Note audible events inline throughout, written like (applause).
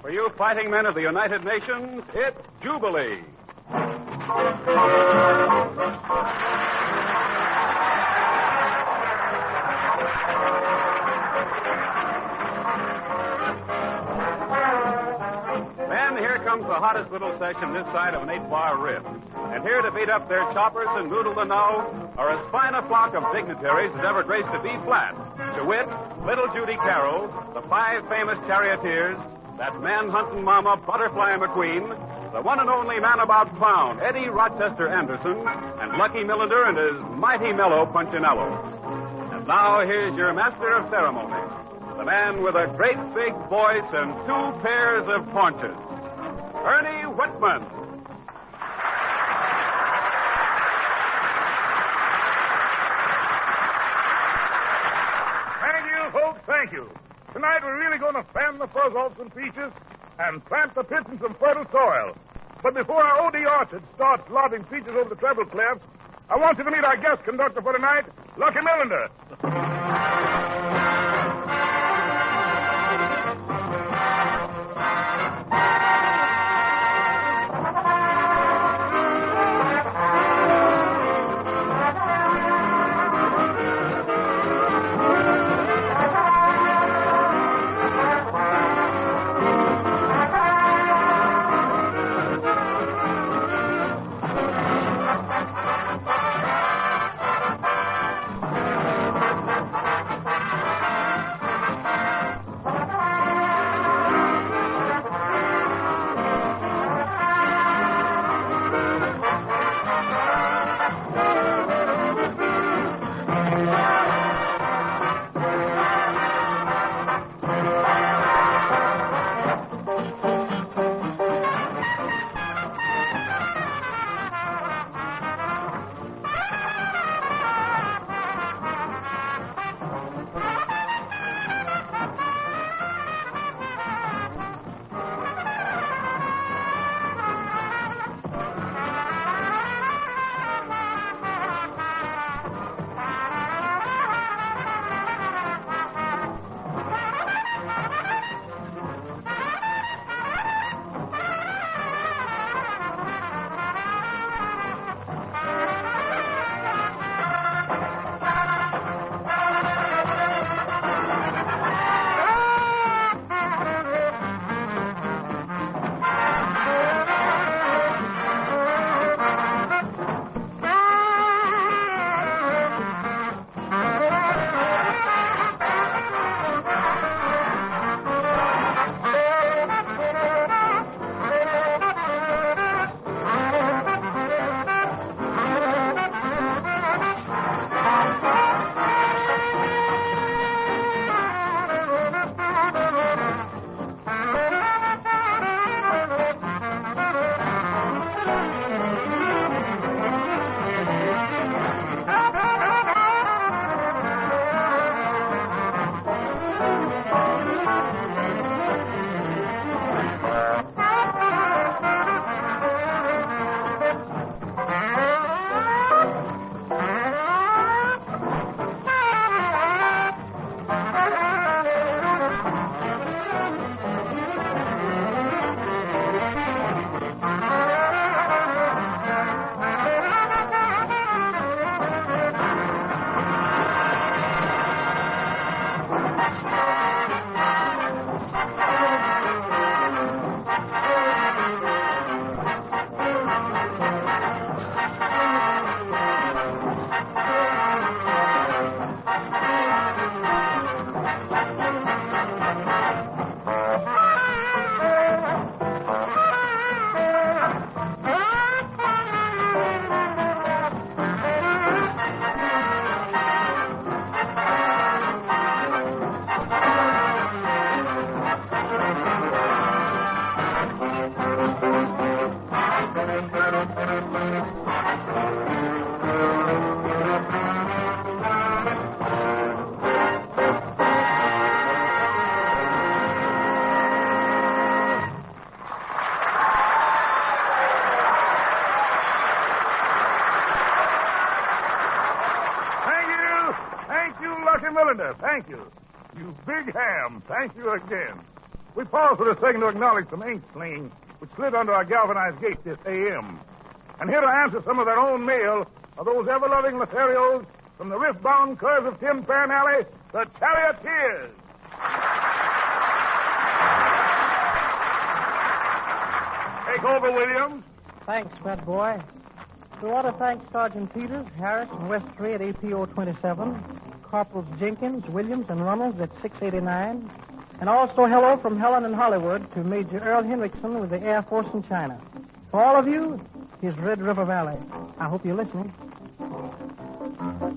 For you fighting men of the United Nations, it's Jubilee. Comes the hottest little section this side of an eight-bar rift. And here to beat up their choppers and noodle the know are as fine a flock of dignitaries as ever graced a B flat. To wit, little Judy Carroll, the five famous charioteers, that man-hunting mama, Butterfly McQueen, the one and only man about clown, Eddie Rochester Anderson, and Lucky Millinder and his mighty mellow Punchinello. And now here's your master of ceremonies, the man with a great big voice and two pairs of paunches, Ernie Whitman. Thank you, folks, thank you. Tonight we're really going to fan the fuzz off some peaches and plant the pits in some fertile soil. But before our OD orchard starts lobbing peaches over the treble clefts, I want you to meet our guest conductor for tonight, Lucky Millinder. Thank you. You big ham, thank you again. We pause for a second to acknowledge some ink sling which slid under our galvanized gate this AM. And here to answer some of their own mail are those ever-loving Lotharios from the rift-bound curves of Tin Pan Alley, the Charioteers. Take over, Williams. Thanks, Fat Boy. We want to thank Sergeant Peters, Harris, and Westry at APO 27, Corporals Jenkins, Williams, and Runnels at 689, and also hello from Helen in Hollywood to Major Earl Henriksen with the Air Force in China. For all of you, here's Red River Valley. I hope you're listening.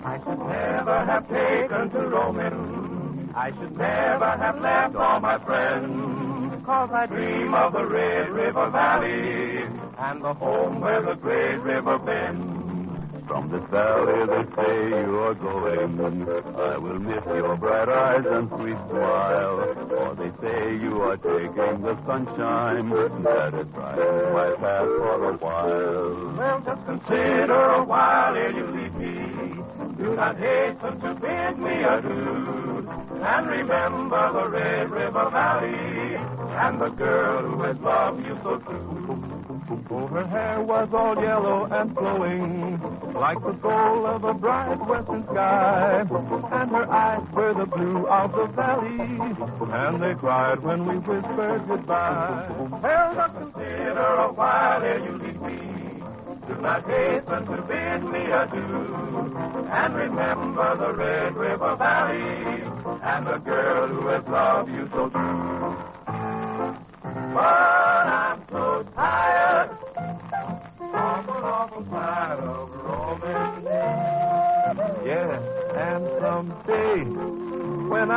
I should never have taken to roaming. I should never have left all my friends. Cause I dream of the Red River Valley and the home where the great river bends. From this valley they say you are going. I will miss your bright eyes and sweet smile. For they say you are taking the sunshine that is brightening my path for a while. Well, just consider a while ere you leave me. Do not hasten to bid me adieu. And remember the Red River Valley and the girl who has loved you so true. Oh, her hair was all yellow and flowing, like the gold of a bright western sky. And her eyes were the blue of the valley, and they cried when we whispered goodbye. Well, just consider a while ere you leave me. Do not hasten to bid me adieu. And remember the Red River Valley, and the girl who has loved you so true.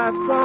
When I've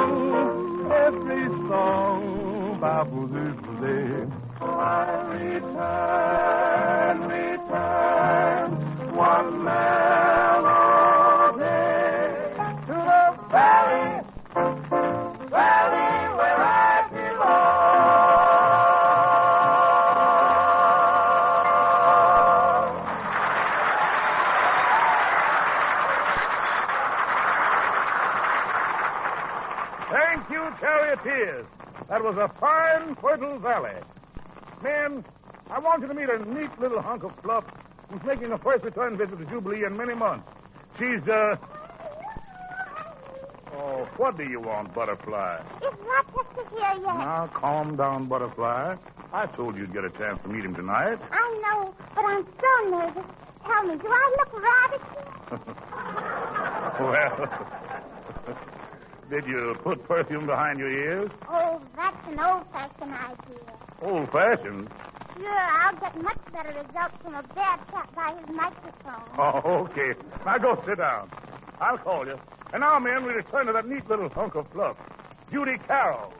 little hunk of fluff who's making a first return visit to Jubilee in many months. She's, uh. Oh, what do you want, Butterfly? Is Rochester here yet? Now, calm down, Butterfly. I told you you'd get a chance to meet him tonight. I know, but I'm so nervous. Tell me, do I look ravishing? (laughs) well, (laughs) did you put perfume behind your ears? Oh, that's an old-fashioned idea. Old fashioned. Sure, I'll get much better results from a bad chap by his microphone. Oh, okay. Now go sit down. I'll call you. And now, men, we return to that neat little hunk of fluff. Judy Carroll.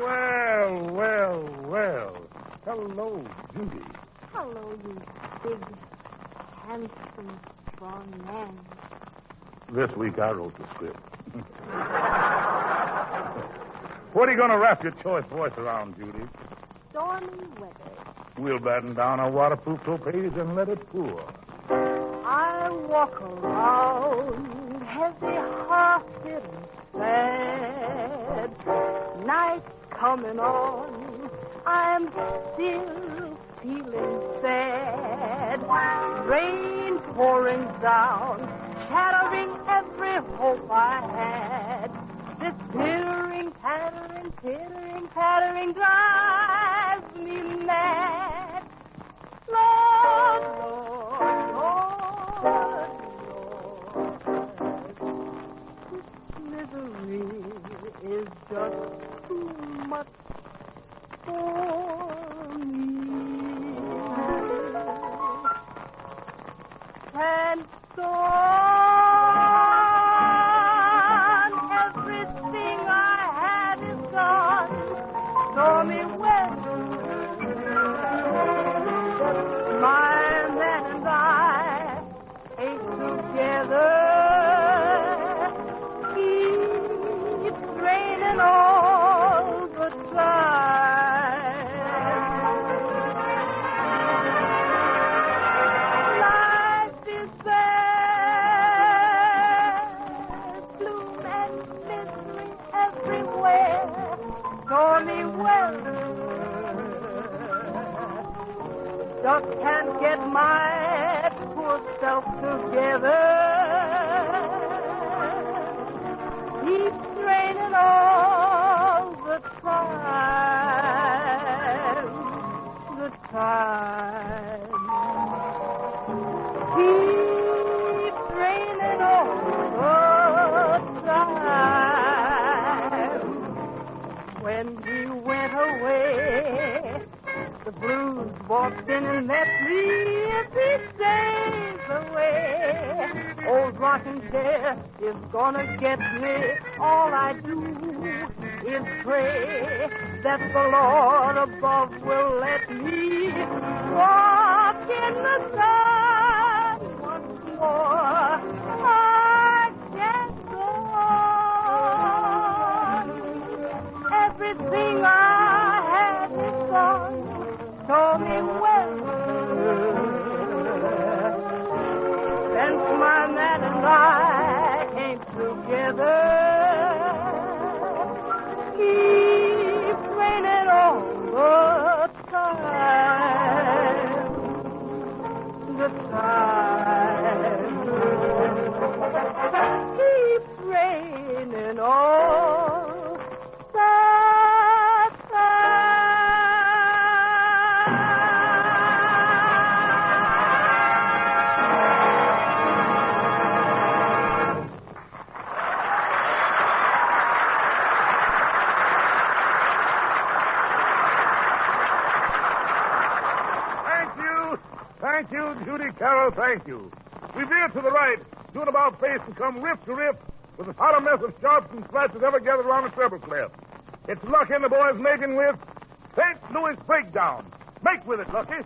Well, well, well. Hello, Judy. Hello, you big, handsome, strong man. This week I wrote the script. What are you going to wrap your choice voice around, Judy? Stormy weather. We'll batten down our waterproof topaz and let it pour. I walk around heavy-hearted and sad. Night coming on, I'm still feeling sad. Rain pouring down, shattering every hope I had. This pittering, pattering, pittering, pattering drives me mad. Lord, Lord, Lord, this misery is just too much for me. And so Weather. My yourself together. Keep straining all the time, the time. Keep straining all the time. When he went away, the blues walked in and left me if he stays away. Old rocking chair is gonna get me. All I do is pray that the Lord above will let me walk in the sun once more. I ain't together, keep raining all the time. The time. Keep raining all Thank you. We veer to the right, doing about face and come riff to riff with as hot a mess of sharps and flats as ever gathered around a treble clef. It's Lucky and the boys making with St. Louis Breakdown. Make with it, Lucky.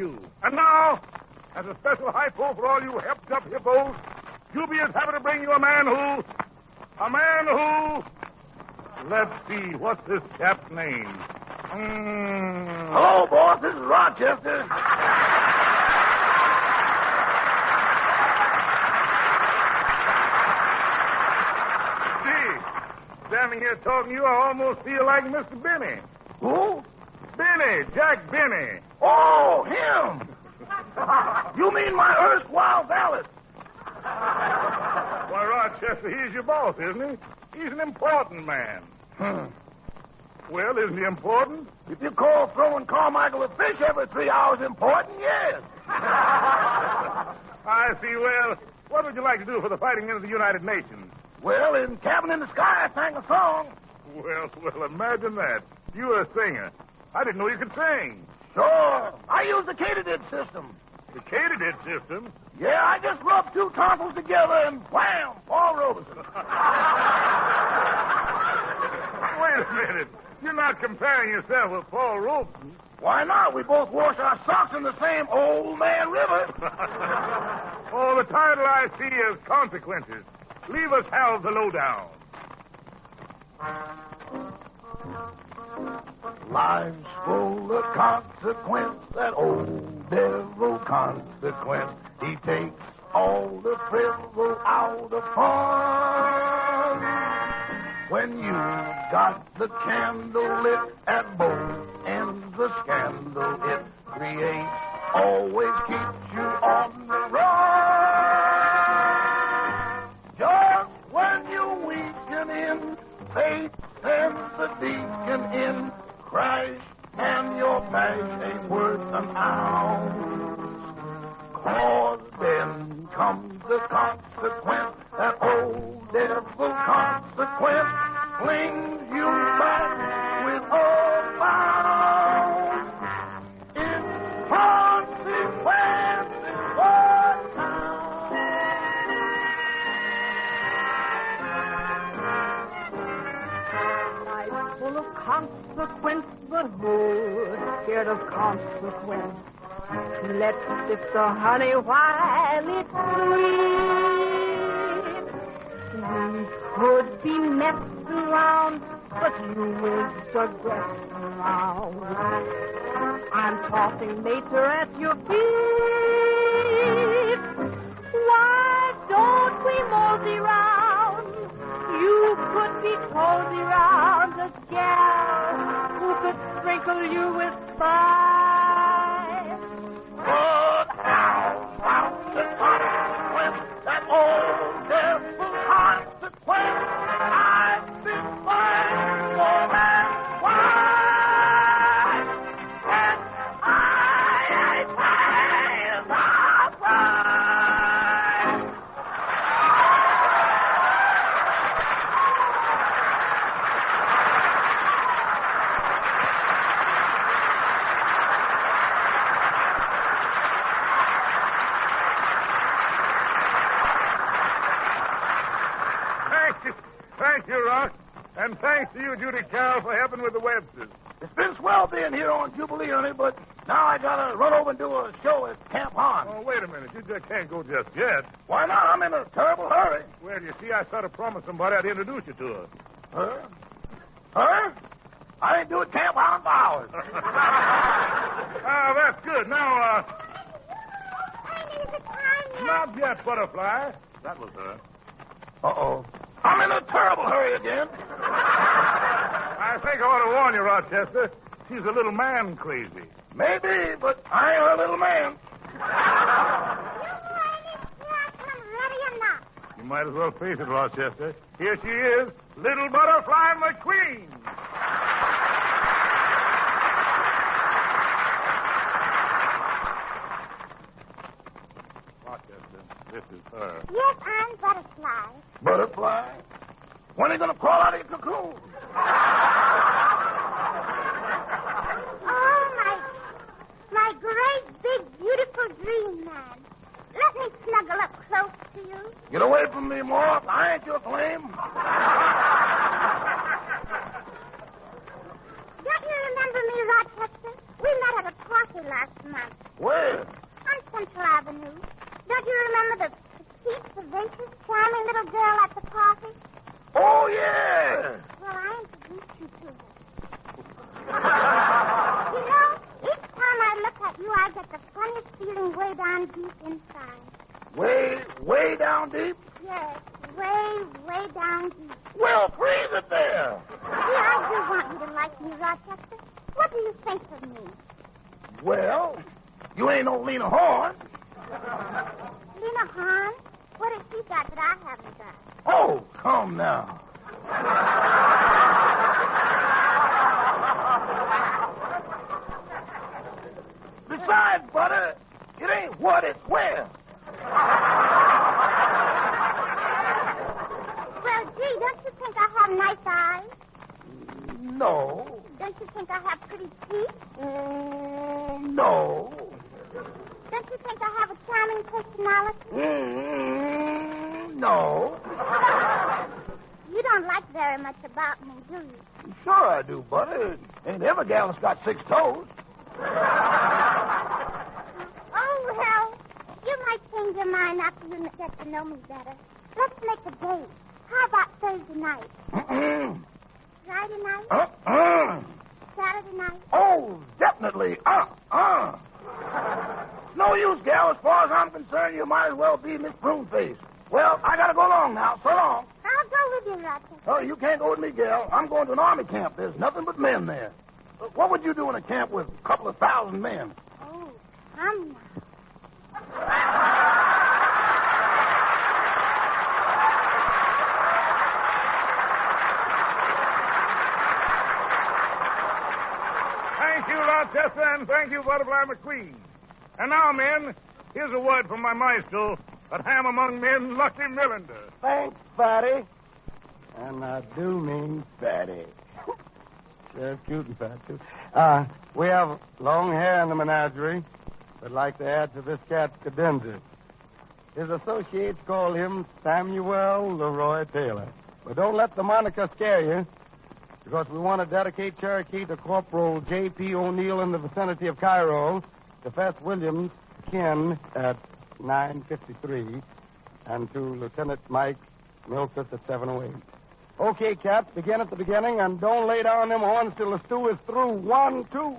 You. And now, as a special hypo for all you hepped up hippos, Juby is happy to bring you a man who. A man who. Let's see, what's this chap's name? Mm. Hello, boss. This is Rochester. Gee, standing here talking to you, I almost feel like Mr. Benny. Who? Benny, Jack Benny. Oh, him. you mean my erstwhile valet? Why, Rochester, he's your boss, isn't he? He's an important man. Hmm. Well, isn't he important? If you call throwing Carmichael a fish every three hours important, yes. (laughs) I see. Well, what would you like to do for the fighting men of the United Nations? Well, in Cabin in the Sky, I sang a song. Well, well, imagine that. You're a singer. I didn't know you could sing. Sure. I use the katydid system. The katydid system? Yeah, I just rub two tonsils together and wham, Paul Robeson. (laughs) Wait a minute. You're not comparing yourself with Paul Robeson. Why not? We both wash our socks in the same old man river. (laughs) oh, the title I see is Consequences. Leave us have the lowdown. Life's full of consequence, that old devil consequence. He takes all the thrill out of fun. When you've got the candle lit at both ends of scandal, it creates, always keeps you on the run. Just when you weaken in faith sends the deacon in, crash, and your mash ain't worth an ounce. Cause then comes the consequence, that old devil consequence flings you back with a consequence, but who's scared of consequence? Let's sip the honey while it's sweet. We could be messed around, but you will progress around. I'm talking later at your feet. Why don't we mosey round? You could be cozy round a gal who could sprinkle you with spice. You, Judy Carroll, for helping with the Websters. It's been swell being here on Jubilee, honey, but now I gotta run over and do a show at Camp Haan. Oh, wait a minute. You just can't go just yet. Why not? I'm in a terrible hurry. Well, you see, I sort of promised somebody I'd introduce you to her. Her? Her? I ain't doing Camp Haan for hours. (laughs) Ah, that's good. Now, uh, Ain't it the time yet? not yet, Butterfly. That was her. Uh-oh. I'm in a terrible hurry again. (laughs) I think I ought to warn you, Rochester. She's a little man crazy. Maybe, but I ain't a little man. You ready? Here I come, ready or not. You might as well face it, Rochester. Here she is, Little Butterfly McQueen. Rochester, this is her. Yes, I'm Butterfly. Butterfly? When are you going to crawl out of your cocoon? Oh, my, my great, big, beautiful dream man. Let me snuggle up close to you. Get away from me, Morph. I ain't your flame. Don't you remember me, Rochester? We met at a party here last month. Where? On Central Avenue. Don't you remember the petite, vivacious, charming little girl at the party? Oh, yeah. Well, I introduced you to her. (laughs) you know, each time I look at you, I get the funniest feeling way down deep inside. Way, way down deep? Yes, way, way down deep. Well, freeze it there. See, I do want you to like me, Rochester. What do you think of me? Well, you ain't no Lena Horne. Lena Hahn? What has she got that I haven't got? Oh, come now. Besides, Butter, it ain't what, it's where. Well, gee, don't you think I have nice eyes? No. Don't you think I have pretty teeth? Mm, no. Don't you think I have a charming personality? Mm, mm-hmm. no. (laughs) You don't like very much about me, do you? Sure I do, Butter. Ain't every gal that's got six toes. (laughs) Oh, well, you might change your mind after you get to know me better. Let's make a date. How about Thursday night? Mm-mm. Friday night? Uh-uh. Saturday night? Oh, definitely. Uh-uh. No use, gal. As far as I'm concerned, you might as well be Miss Pruneface. Well, I gotta go along now. So long. I'll go with you, Rochester. Oh, you can't go with me, gal. I'm going to an army camp. There's nothing but men there. What would you do in a camp with a couple of thousand men? Oh, I'm not. Thank you, Rochester, and thank you, Butterfly McQueen. And now, men, here's a word from my maestro, that ham among men, Lucky Millinder. Thanks, Fatty. And I do mean fatty. They're (laughs) cute and fat, too. Uh, we have long hair in the menagerie. We'd like to add to this cat's cadenza. His associates call him Samuel Leroy Taylor. But don't let the moniker scare you, because we want to dedicate Cherokee to Corporal J.P. O'Neill in the vicinity of Cairo, to Fess Williams, kin at 953, and to Lieutenant Mike Milford at 708. Okay, Cap, begin at the beginning, and don't lay down them horns till the stew is through. One, two.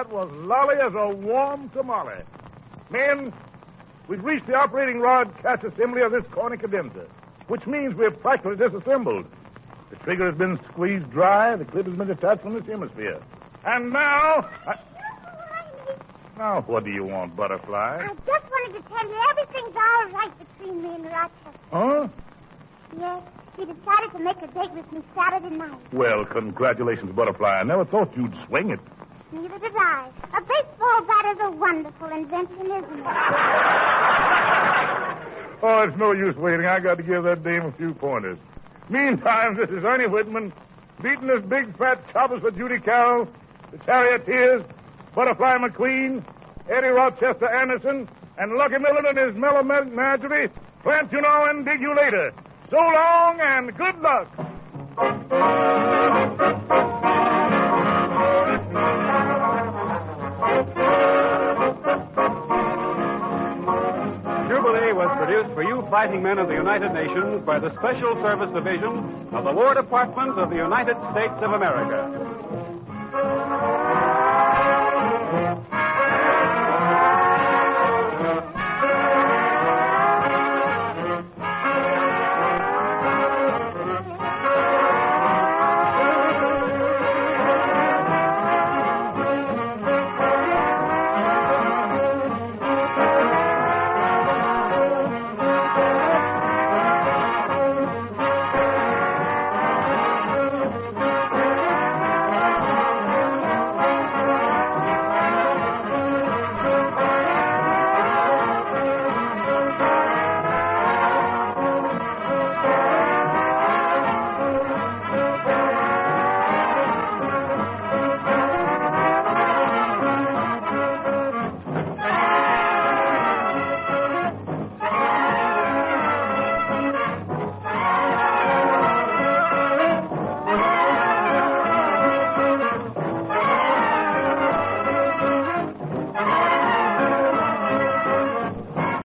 That was lolly as a warm tamale. Men, we've reached the operating rod catch assembly of this corner condenser, which means we're practically disassembled. The trigger has been squeezed dry, the clip has been detached from this hemisphere. And now. I... Now, what do you want, Butterfly? I just wanted to tell you everything's all right between me and Rochester. Huh? Yes, he decided to make a date with me Saturday night. Well, congratulations, Butterfly. I never thought you'd swing it. Neither did I. A baseball bat is a wonderful invention, isn't it? Oh, it's no use waiting. I got to give that dame a few pointers. Meantime, this is Ernie Whitman beating this big fat choppers for Judy Carroll, the Charioteers, Butterfly McQueen, Eddie Rochester Anderson, and Lucky Millinder and his mellow menagerie. Plant you know and dig you later. So long and good luck. Fighting men of the United Nations by the Special Service Division of the War Department of the United States of America.